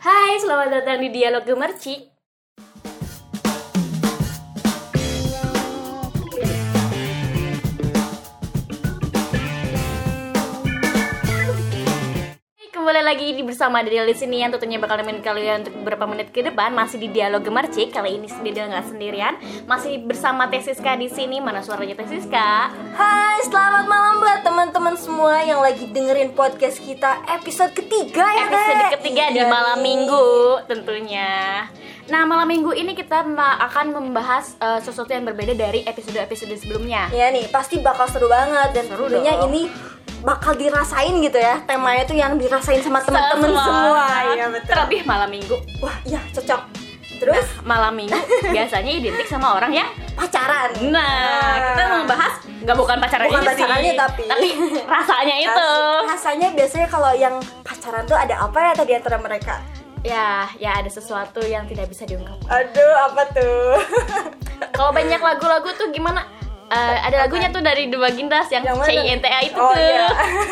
Hai, selamat datang di Dialog Gemerci. Lagi di bersama Daniel di sini yang tentunya bakal nemenin kalian untuk beberapa menit ke depan masih di dialog gemercik. Kali ini Daniel nggak sendirian, masih bersama Tesiska di sini. Mana suaranya Tesiska? Hai, selamat malam buat teman-teman semua yang lagi dengerin podcast kita episode ketiga ya Episode Teh? ketiga di Iya malam nih. minggu tentunya. Nah malam minggu ini kita akan membahas eh, sesuatu yang berbeda dari episode-episode sebelumnya. Ya nih, pasti bakal seru banget dan Seru tentunya dong. ini bakal dirasain gitu ya. Temanya tuh yang dirasain sama teman-teman semua. Iya betul. Terlebih malam minggu. Wah, iya cocok. Terus Nah, malam minggu biasanya identik sama orang yang pacaran. Nah, kita membahas nggak bukan pacarannya Bukan sih, pacarannya, tapi- rasanya itu. Ras- Rasanya biasanya kalau yang pacaran tuh ada apa ya tadi antara mereka? Ya, ya ada sesuatu yang tidak bisa diungkap. Aduh, apa tuh? Kalau banyak lagu-lagu tuh gimana? Eh, ada lagunya tuh dari The Bagindas yang, Yang? CINTA itu Oh, tuh. iya.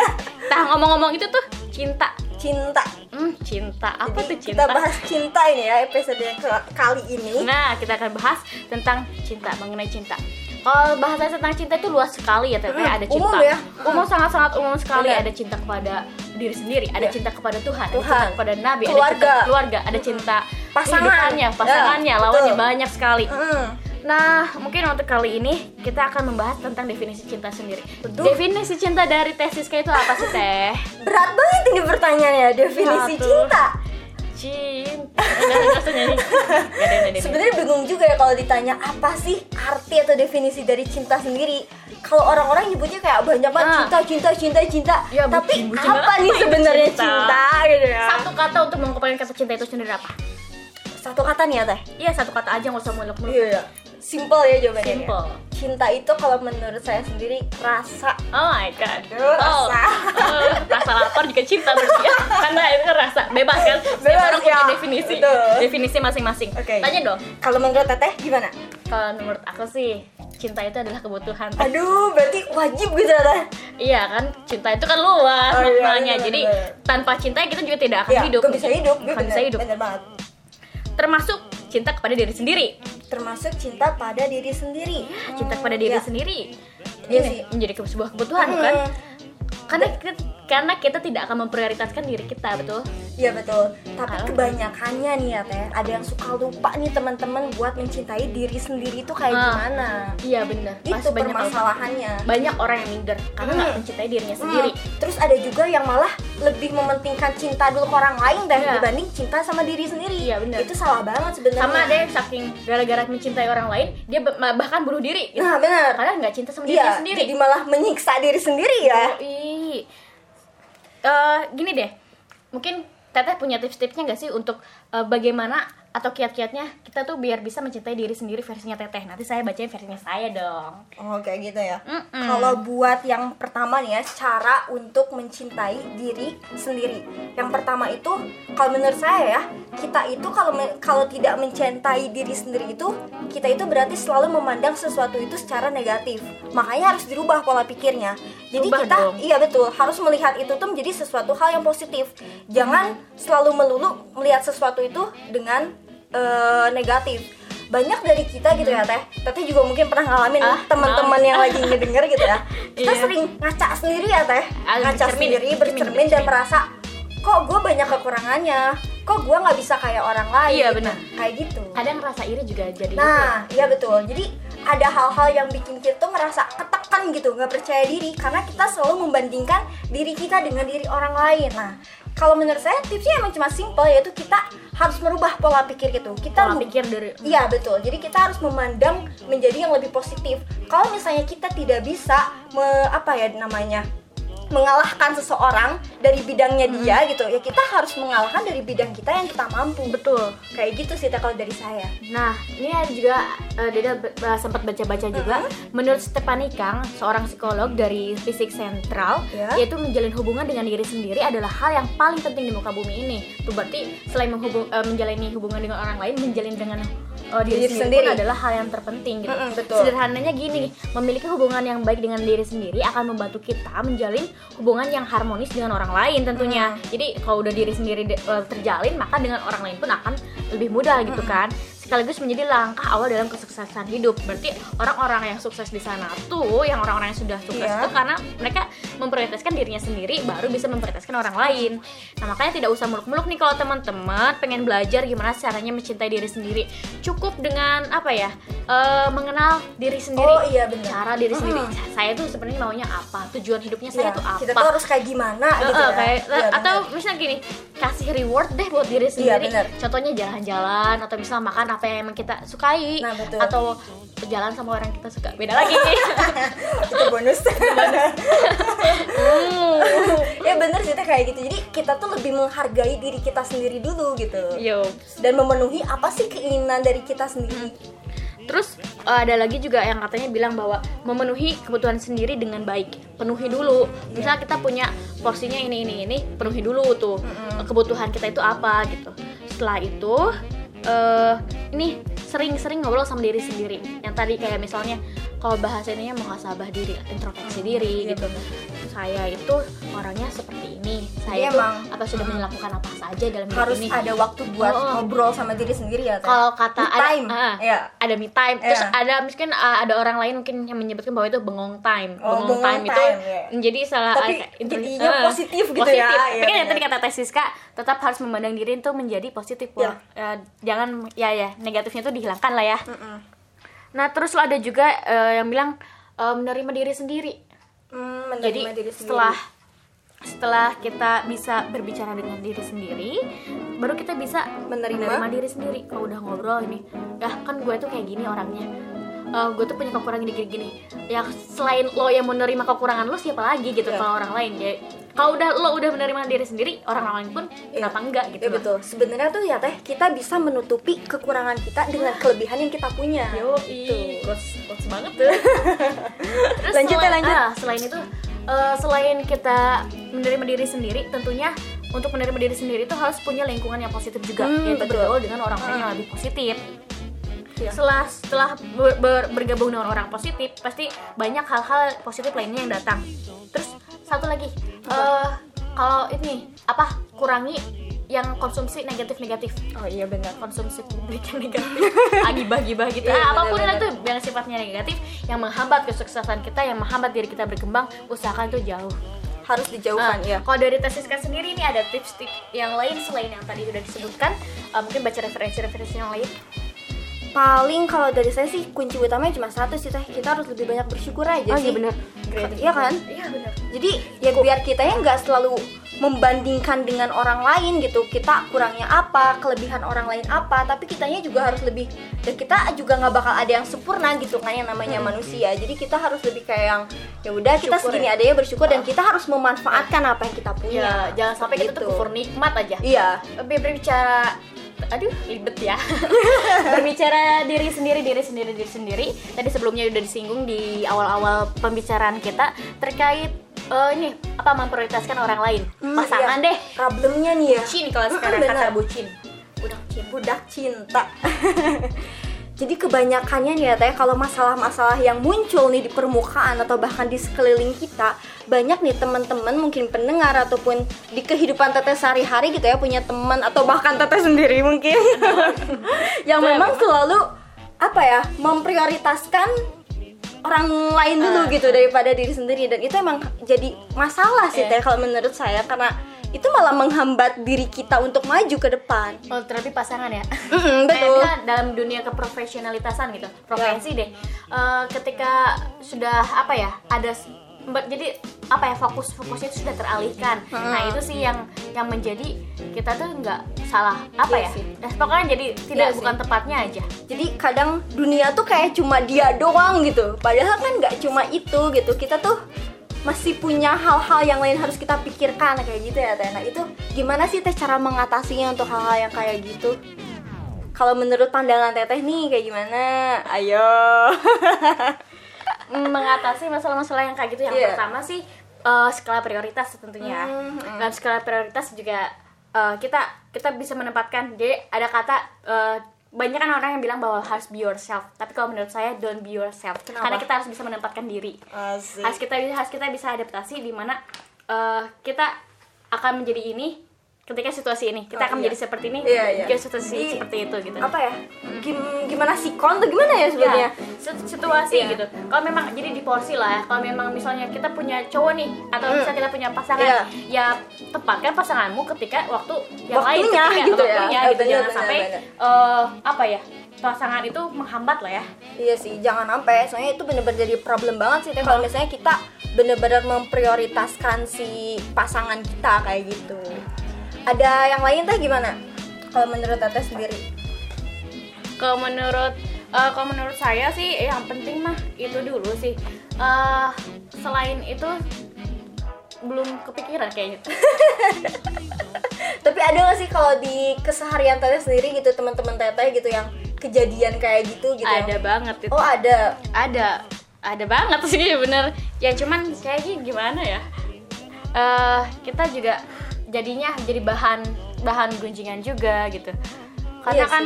Nah, ngomong-ngomong itu tuh cinta. Cinta. Hmm, cinta. Apa Jadi tuh cinta? Kita bahas cinta ini ya episode yang kali ini. Nah, kita akan bahas tentang cinta, mengenai cinta. Kalau bahasa tentang cinta itu luas sekali ya, Teteh. Hmm, Ada cinta. umum ya. Umum sangat-sangat umum sekali. Benar. Ada cinta kepada diri sendiri, ada Ya. cinta kepada Tuhan, ada Tuhan. cinta kepada Nabi, ada cinta Keluarga. keluarga, ada cinta Pasangan. kehidupannya, pasangannya, Ya, lawannya betul. banyak sekali. Hmm. Nah, mungkin untuk kali ini kita akan membahas tentang definisi cinta sendiri. Betul. Definisi cinta dari Tesiska itu apa sih, Teh? Berat banget ini pertanyaannya definisi tuh. cinta. Cinta. Sebenarnya bingung juga ya kalau ditanya apa sih arti atau definisi dari cinta sendiri. Kalau orang-orang nyebutnya kayak banyak banget Ah. cinta, cinta, cinta, cinta. Ya, Tapi apa banget. nih Apa itu sebenarnya cinta? cinta? gitu ya? Satu kata untuk mengungkapkan kata cinta itu sendiri apa? Satu kata nih ya teh. Iya satu kata aja nggak usah muluk-muluk. Iya. Simple ya jawabannya. Simple. Cinta itu kalau menurut saya sendiri rasa. Oh my god. Aduh, Oh, rasa. oh, rasa lapar juga cinta berarti ya. Karena itu kan rasa bebas kan. Bebas, orang punya ya. definisi. Betul. Definisi masing-masing. Oke. Tanya dong. Kalau menurut teteh gimana? Kalau menurut aku sih cinta itu adalah kebutuhan. Aduh, berarti wajib gitu ya teh. Iya kan, cinta itu kan luas Oh, iya, maknanya. benar, Jadi benar. tanpa cinta kita juga tidak akan Iya, hidup. nggak bisa hidup, Nggak bener, bisa hidup. bener banget. Termasuk cinta kepada diri sendiri. Termasuk cinta pada diri sendiri. Cinta kepada diri Iya. sendiri. Iya Ini sih. menjadi sebuah kebutuhan Hmm. kan? Karena kita, karena kita tidak akan memprioritaskan diri kita, betul? Iya betul. Tapi Kalau- kebanyakannya nih ya teh, ada yang suka lupa nih teman-teman buat mencintai diri sendiri itu kayak Ah. gimana. Iya benar. Itu Pasti banyak permasalahannya. banyak orang yang minder karena nggak Hmm. mencintai dirinya Hmm, sendiri. Terus ada juga yang malah lebih mementingkan cinta dulu ke orang lain deh Iya. dibanding cinta sama diri sendiri. Iya, benar. Itu salah banget sebenarnya. Sama ada yang saking gara-gara mencintai orang lain, dia ba- bahkan bunuh diri. Gitu. Nah benar. Padahal nggak cinta sama dirinya Iya. sendiri. Jadi malah menyiksa diri sendiri ya. Eh, gini deh, mungkin Teteh punya tips-tipsnya nggak sih untuk eh, bagaimana atau kiat-kiatnya kita tuh biar bisa mencintai diri sendiri versinya Teteh. Nanti saya bacain versinya saya dong. Oh kayak gitu ya. Mm-mm. Kalau buat yang pertama nih ya, cara untuk mencintai diri sendiri. Yang pertama itu, kalau menurut saya ya, kita itu kalau kalau tidak mencintai diri sendiri itu, kita itu berarti selalu memandang sesuatu itu secara negatif. Makanya harus dirubah pola pikirnya. Jadi Rubah kita, dong. iya betul, harus melihat itu tuh menjadi sesuatu hal yang positif. Jangan selalu melulu melihat sesuatu itu dengan eh, negatif. Banyak dari kita gitu ya teh, tapi juga mungkin pernah ngalamin Ah, teman-teman yang lagi ngedenger gitu ya. Kita Iya. sering ngaca sendiri ya teh, Ah, ngaca bercermin, sendiri, bercermin, bercermin dan merasa kok gue banyak kekurangannya, kok gue nggak bisa kayak orang lain. Iya, gitu. benar. Kayak gitu. Kadang rasa iri juga jadi gitu. Nah, iya betul. Jadi ada hal-hal yang bikin kita tuh merasa ketekan gitu, nggak percaya diri karena kita selalu membandingkan diri kita dengan diri orang lain. Nah, kalau menurut saya tipsnya emang cuma simple yaitu kita harus merubah pola pikir gitu. Kita pola pikir dari Iya betul. Jadi kita harus memandang menjadi yang lebih positif. Kalau misalnya kita tidak bisa me- apa ya namanya mengalahkan seseorang dari bidangnya dia gitu ya kita harus mengalahkan dari bidang kita yang kita mampu betul. kayak gitu sih kalau dari saya Nah, ini ada juga uh, Deda be- uh, sempat baca-baca juga. Menurut Stephanie Kang, seorang psikolog dari Fisik Sentral, Ya. yaitu menjalin hubungan dengan diri sendiri adalah hal yang paling penting di muka bumi ini. Itu berarti selain menghubung, uh, menjalani hubungan dengan orang lain, menjalin dengan uh, diri, Diri sendiri, pun sendiri. adalah hal yang terpenting gitu. Mm-mm, betul. Sederhananya gini, memiliki hubungan yang baik dengan diri sendiri akan membantu kita menjalin hubungan yang harmonis dengan orang lain tentunya. Jadi kalau udah diri sendiri uh, terjalin, maka dengan orang lain pun akan lebih mudah gitu kan. Sekaligus menjadi langkah awal dalam kesuksesan hidup. Berarti orang-orang yang sukses di sana tuh, yang orang-orang yang sudah sukses Iya. itu karena mereka memprioritaskan dirinya sendiri baru bisa memprioritaskan orang lain. Nah, makanya tidak usah muluk-muluk nih kalau teman-teman pengen belajar gimana caranya mencintai diri sendiri. Cukup dengan apa ya? eh, mengenal diri sendiri. Oh, iya, benar. Cara diri sendiri. Mm. Saya tuh sebenarnya maunya apa? Tujuan hidupnya saya Iya, tuh apa? kita tuh harus kayak gimana Eh, gitu eh, ya kayak Iya, atau bener. misalnya gini kasih reward deh buat diri sendiri bener. contohnya jalan-jalan atau misal makan apa yang emang kita sukai Nah, betul. atau jalan sama orang kita suka. Beda lagi. Nih itu bonus. Ya bener sih Teh, kayak gitu. Jadi kita tuh lebih menghargai diri kita sendiri dulu gitu. Yo dan memenuhi apa sih keinginan dari kita sendiri? Terus eh, ada lagi juga yang katanya bilang bahwa memenuhi kebutuhan sendiri dengan baik, penuhi dulu. Misal kita punya porsinya ini ini ini, penuhi dulu tuh. Kebutuhan kita itu apa gitu. Setelah itu eh ini sering-sering ngobrol sama diri sendiri. Yang tadi kayak misalnya kalau bahasanya muhasabah diri, introspeksi diri Iya, gitu. bener. Saya itu orangnya seperti ini. Jadi Saya tuh emang, apa sudah melakukan apa saja dalam hidup harus ini. ada waktu buat Oh, ngobrol sama diri sendiri ya kalau kata Me ada time. ah, Iya. ada me time terus Iya. ada mungkin ah, ada orang lain mungkin yang menyebutkan bahwa itu bengong time Oh, bengong, bengong time, itu time, iya. menjadi salah Tapi ah, itu- jadinya ah, positif gitu positif. ya, iya, tapi kan yang tadi kata tesis kak tetap harus memandang diri itu menjadi positif Iya. Wah. Ya, jangan ya ya negatifnya itu dihilangkan lah ya Mm-mm. nah terus ada juga eh, yang bilang eh, menerima diri sendiri menerima jadi diri sendiri. setelah setelah kita bisa berbicara dengan diri sendiri baru kita bisa Menerima? diri sendiri kalau udah ngobrol ini ya kan gue tuh kayak gini orangnya Eh, gue tuh punya kekurangan gini gini ya selain lo yang menerima kekurangan lo siapa lagi gitu Iya. kalau orang lain ya kalau udah lo udah menerima diri sendiri orang lain pun Iya. kenapa enggak gitu Ya loh. betul. Sebenarnya tuh ya teh kita bisa menutupi kekurangan kita dengan kelebihan yang kita punya. Yo, Gitu. quotes, quotes banget tuh. Terus Lanjut ya, selain, lanjut. ah, selain itu, eh, selain kita menerima diri sendiri, tentunya untuk menerima diri sendiri itu harus punya lingkungan yang positif juga, Hmm, yaitu betul. bergaul dengan orang-orang yang lebih positif. Iya. Setelah setelah ber- ber- bergabung dengan orang positif, pasti banyak hal-hal positif lainnya yang datang. Terus satu lagi, eh, kalau ini apa kurangi yang konsumsi negatif-negatif Oh iya benar. konsumsi publik yang negatif agibah-gibah gitu Iya, Ah, apa pun benar-benar. itu yang sifatnya negatif yang menghambat kesuksesan kita yang menghambat diri kita berkembang usahakan itu jauh Harus dijauhkan Nah, ya. kalau dari tesiskan sendiri ini ada tips-tips yang lain selain yang tadi sudah disebutkan Eh, mungkin baca referensi-referensi yang lain Paling kalau dari saya sih kunci utamanya cuma satu sih teh. Kita harus lebih banyak bersyukur aja Oh, sih. iya benar. Iya kan? iya benar Jadi ya biar kita ya nggak selalu membandingkan dengan orang lain gitu. Kita kurangnya apa, kelebihan orang lain apa, tapi kitanya juga harus lebih dan kita juga nggak bakal ada yang sempurna gitu kan yang namanya manusia. Jadi kita harus lebih kayak yang ya udah kita segini ya. adanya bersyukur dan kita harus memanfaatkan apa yang kita punya. ya jangan sampai kita tuh Gitu. kufur nikmat aja Iya. lebih berbicara aduh ribet ya. Berbicara diri sendiri diri sendiri diri sendiri. Tadi sebelumnya udah disinggung di awal-awal pembicaraan kita terkait eh, ini apa memprioritaskan orang lain. Hmm, pasangan iya. deh. Problemnya nih ya. bucin kalau sekarang kata bucin. Budak cinta. Jadi kebanyakannya nih ya teh kalau masalah-masalah yang muncul nih di permukaan atau bahkan di sekeliling kita banyak nih teman-teman mungkin pendengar ataupun di kehidupan teteh sehari-hari gitu ya punya teman atau bahkan teteh sendiri mungkin yang Betul, memang selalu apa ya memprioritaskan orang lain dulu Ah. gitu daripada diri sendiri dan itu emang jadi masalah sih Iya. teh kalau menurut saya karena itu malah menghambat diri kita untuk maju ke depan. oh terlebih pasangan ya Mm-mm, betul. Kayaknya dalam dunia keprofesionalitasan gitu profesi deh Eh, ketika sudah apa ya ada jadi apa ya fokus fokusnya itu sudah teralihkan nah itu sih yang yang menjadi kita tuh nggak salah apa Iya ya sih. Nah, pokoknya jadi tidak Iya sih. bukan tepatnya aja Jadi kadang dunia tuh kayak cuma dia doang gitu. Padahal kan nggak cuma itu gitu. Kita tuh masih punya hal-hal yang lain harus kita pikirkan kayak gitu ya Teh. Nah itu gimana sih Teh cara mengatasinya untuk hal-hal yang kayak gitu? Kalau menurut pandangan Teteh nih kayak gimana? Ayo. mengatasi masalah-masalah yang kayak gitu yang Iya. pertama sih eh, skala prioritas tentunya Hmm, hmm. dalam skala prioritas juga eh, kita kita bisa menempatkan jadi ada kata eh, banyak kan orang yang bilang bahwa harus be yourself tapi kalau menurut saya don't be yourself Kenapa? karena kita harus bisa menempatkan diri Asik. harus kita harus kita bisa adaptasi di mana eh, kita akan menjadi ini ketika situasi ini kita Oh, akan iya. menjadi seperti ini Iya, iya. jika situasi Di- seperti itu gitu apa ya Gim- gimana sikon tuh gimana ya sebenarnya ya, sit- situasi Iya. gitu kalau memang jadi di porsi lah ya kalau memang misalnya kita punya cowok nih atau Hmm. misalnya kita punya pasangan Iya. ya tempatkan pasanganmu ketika waktu yang Waktunya lain ketika gitu ya. waktunya Eh, gitu bener, jangan bener, sampai bener. eh, apa ya pasangan itu menghambat lah ya Iya sih, jangan sampai. Soalnya itu bener-bener jadi problem banget sih kalau misalnya kita bener-bener memprioritaskan si pasangan kita kayak gitu. Ada yang lain teh gimana? Kalau menurut Teteh sendiri? kalau menurut eh, kalau menurut saya sih yang penting mah itu dulu sih Eh, selain itu belum kepikiran kayaknya Tapi ada gak sih kalau di keseharian Teteh sendiri gitu teman-teman Teteh gitu yang kejadian kayak gitu gitu? yang- ada banget itu Oh ada. ada ada banget sih bener ya cuman kayaknya gimana ya eh kita juga jadinya jadi bahan bahan gunjingan juga gitu. Karena Iya kan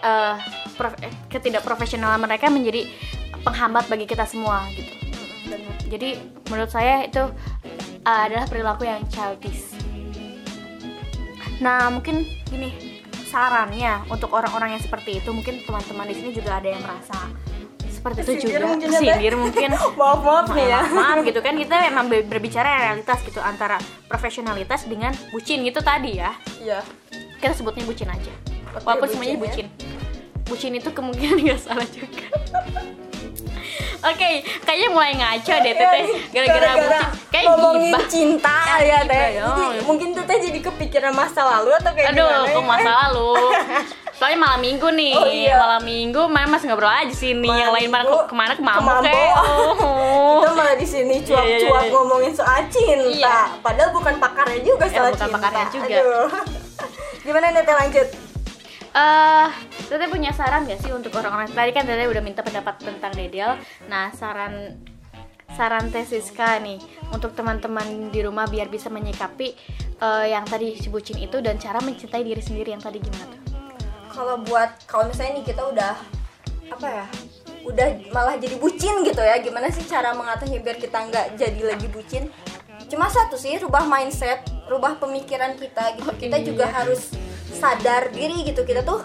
eh prof- eh, ketidakprofesionalan mereka menjadi penghambat bagi kita semua gitu. Jadi menurut saya itu eh, adalah perilaku yang childish. Nah mungkin gini sarannya untuk orang-orang yang seperti itu mungkin teman-teman di sini juga ada yang merasa seperti itu juga mungkin ya, mungkin Maaf maaf nih ya. maaf, gitu kan kita memang ber- berbicara realitas gitu antara profesionalitas dengan bucin gitu tadi ya Iya. kita sebutnya bucin aja Oke, walaupun bucin semuanya ya. bucin bucin itu kemungkinan nggak salah juga oke kayaknya mulai ngaco deh teteh gara-gara bucin kayak Iya, ngomongin gibah cinta ya teh. ya. Jadi, mungkin tuh teh jadi kepikiran masa lalu atau kayak aduh gimana? kok ya? masa lalu soalnya malam minggu nih Oh, iya. malam minggu main mas ngobrol aja sini Malam yang lain mana ke mana ke kayak oh. Kita malah di sini cuap-cuap Iya, iya, iya. ngomongin soal cinta. Iya. Padahal bukan pakarnya juga Ya, soal bukan cinta. pakarnya juga. Aduh. Gimana nih Teh lanjut? Eh, Teteh punya saran gak sih untuk orang-orang tadi kan Teteh udah minta pendapat tentang Dedel. Nah, saran saran Teh Siska nih untuk teman-teman di rumah biar bisa menyikapi eh, yang tadi si bucin itu dan cara mencintai diri sendiri yang tadi gimana tuh? Kalau buat kalau misalnya nih kita udah apa ya? Udah malah jadi bucin gitu ya. Gimana sih cara mengatasi biar kita nggak jadi lagi bucin? Cuma satu sih, rubah mindset, rubah pemikiran kita gitu. Kita juga harus sadar diri gitu. Kita tuh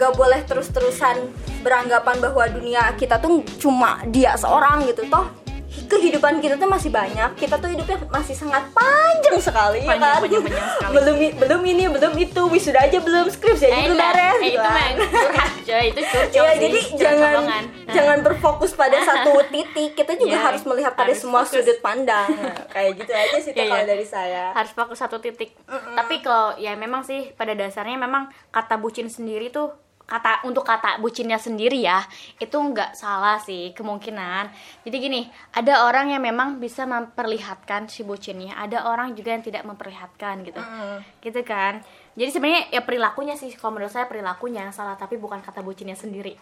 gak boleh terus-terusan beranggapan bahwa dunia kita tuh cuma dia seorang gitu toh kehidupan kita tuh masih banyak kita tuh hidupnya masih sangat panjang sekali ya Panjang, kan panjang, panjang sekali. belum belum ini belum itu wisuda aja belum skripsi aja Eh, belum beres eh, gitu itu kan. mah curhat coy, itu curcol Ya, sih, jadi jangan. Nah. jangan berfokus pada satu titik. Kita juga Iya, harus melihat pada harus semua fokus. sudut pandang. Kayak gitu aja sih Iya, kalau dari saya. harus fokus satu titik. Tapi kalau ya memang sih pada dasarnya memang kata bucin sendiri tuh kata untuk kata bucinnya sendiri ya itu nggak salah sih kemungkinan. Jadi gini ada orang yang memang bisa memperlihatkan si bucinnya, ada orang juga yang tidak memperlihatkan gitu, gitu kan. Jadi sebenarnya ya perilakunya sih kalau menurut saya perilakunya yang salah tapi bukan kata bucinnya sendiri.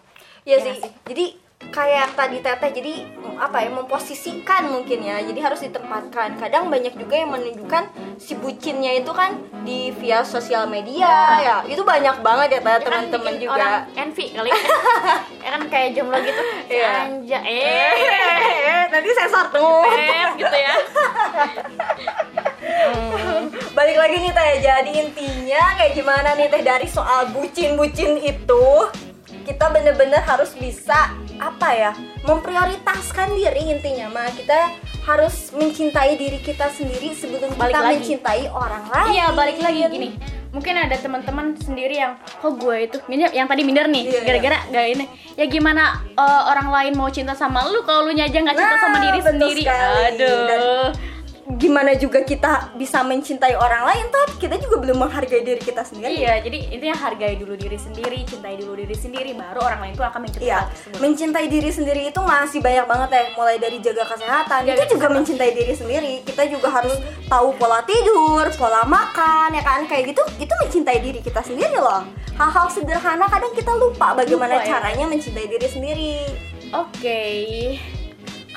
Iya Iya sih. sih? Jadi kayak tadi Teteh jadi apa ya memposisikan mungkin ya. Jadi harus ditempatkan. Kadang banyak juga yang menunjukkan si bucinnya itu kan di via sosial media ya. Itu banyak banget ya Ya kan teman-teman juga. orang envy kali ya kan kayak jomblo gitu Iya. anja Eh, eh nanti sensor tuh. Gitu ya Balik lagi nih Teh, jadi intinya kayak gimana nih Teh dari soal bucin-bucin itu kita bener-bener harus bisa apa ya memprioritaskan diri intinya mah. Kita harus mencintai diri kita sendiri sebelum Balik kita lagi. mencintai orang lain. Iya balik lagi. Gini mungkin ada teman-teman sendiri yang oh gue itu yang tadi minder nih Iya, gara-gara gak ini. Ya gimana eh, orang lain mau cinta sama lu kalau lu aja nggak cinta Nah, sama diri sendiri? sekali. aduh gimana juga kita bisa mencintai orang lain tapi kita juga belum menghargai diri kita sendiri iya jadi intinya hargai dulu diri sendiri cintai dulu diri sendiri baru orang lain tuh akan mencintai Iya, tersebut. mencintai diri sendiri itu masih banyak banget ya. Mulai dari jaga kesehatan, Jaga itu juga mencintai diri sendiri. Kita juga harus tahu pola tidur, pola makan, ya kan kayak gitu. Itu mencintai diri kita sendiri loh. Hal-hal sederhana kadang kita lupa bagaimana Lupa, ya. caranya mencintai diri sendiri. Oke.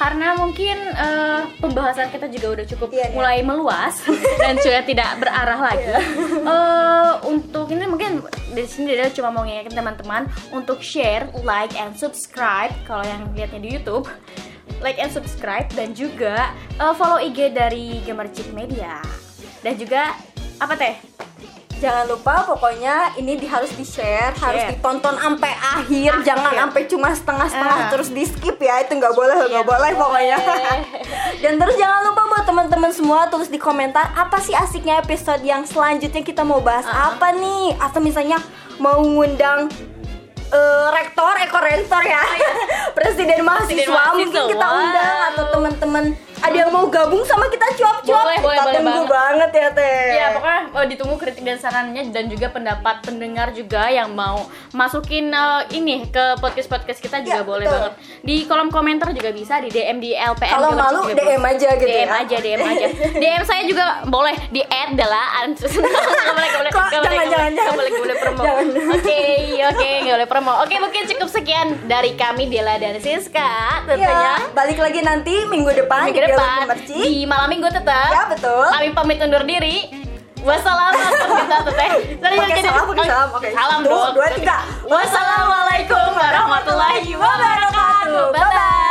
Karena mungkin eh, pembahasan kita juga udah cukup Iya, nih. mulai meluas dan juga tidak berarah lagi. Iya. Eh, untuk ini mungkin di sini dia cuma mau ngingetin teman-teman untuk share, like, and subscribe kalau yang lihatnya di YouTube. Like and subscribe dan juga eh, follow IG dari Gemercik Media. Dan juga apa teh? Jangan lupa pokoknya ini di, harus di share, harus ditonton sampai akhir, Akhir. jangan sampai cuma setengah-setengah Ah. terus di skip ya itu nggak boleh nggak Iya, boleh pokoknya. Dan terus jangan lupa buat teman-teman semua tulis di komentar apa sih asiknya episode yang selanjutnya kita mau bahas Ah. apa nih atau misalnya mau ngundang eh, rektor, ekor rektor ya, presiden mahasiswa, mahasiswa. mungkin kita undang atau teman-teman ada yang mau gabung sama kita cuap-cuap, Boleh, boleh, kita boleh tunggu banget. banget ya teh. Ya pokoknya eh, ditunggu kritik dan sarannya dan juga pendapat pendengar juga yang mau masukin eh, ini ke podcast podcast kita juga Ya, boleh betul. banget di kolom komentar juga bisa di DM di LPM Kalau malu, juga DM aja gitu DM ya. aja DM aja DM saya juga boleh di add adalah nggak boleh nggak boleh Kok? nggak boleh Jangan, nggak jangan, boleh, jangan. nggak boleh nggak boleh promo Jangan. oke oke nggak boleh promo oke mungkin cukup sekian dari kami Dela dan Siska tentunya Ya, balik lagi nanti minggu depan minggu Dialog depan di malam minggu tetap. Ya betul. Kami pamit undur diri. Wassalamualaikum teteh. Ya. Salam, Wassalamualaikum warahmatullahi wabarakatuh. Bye bye.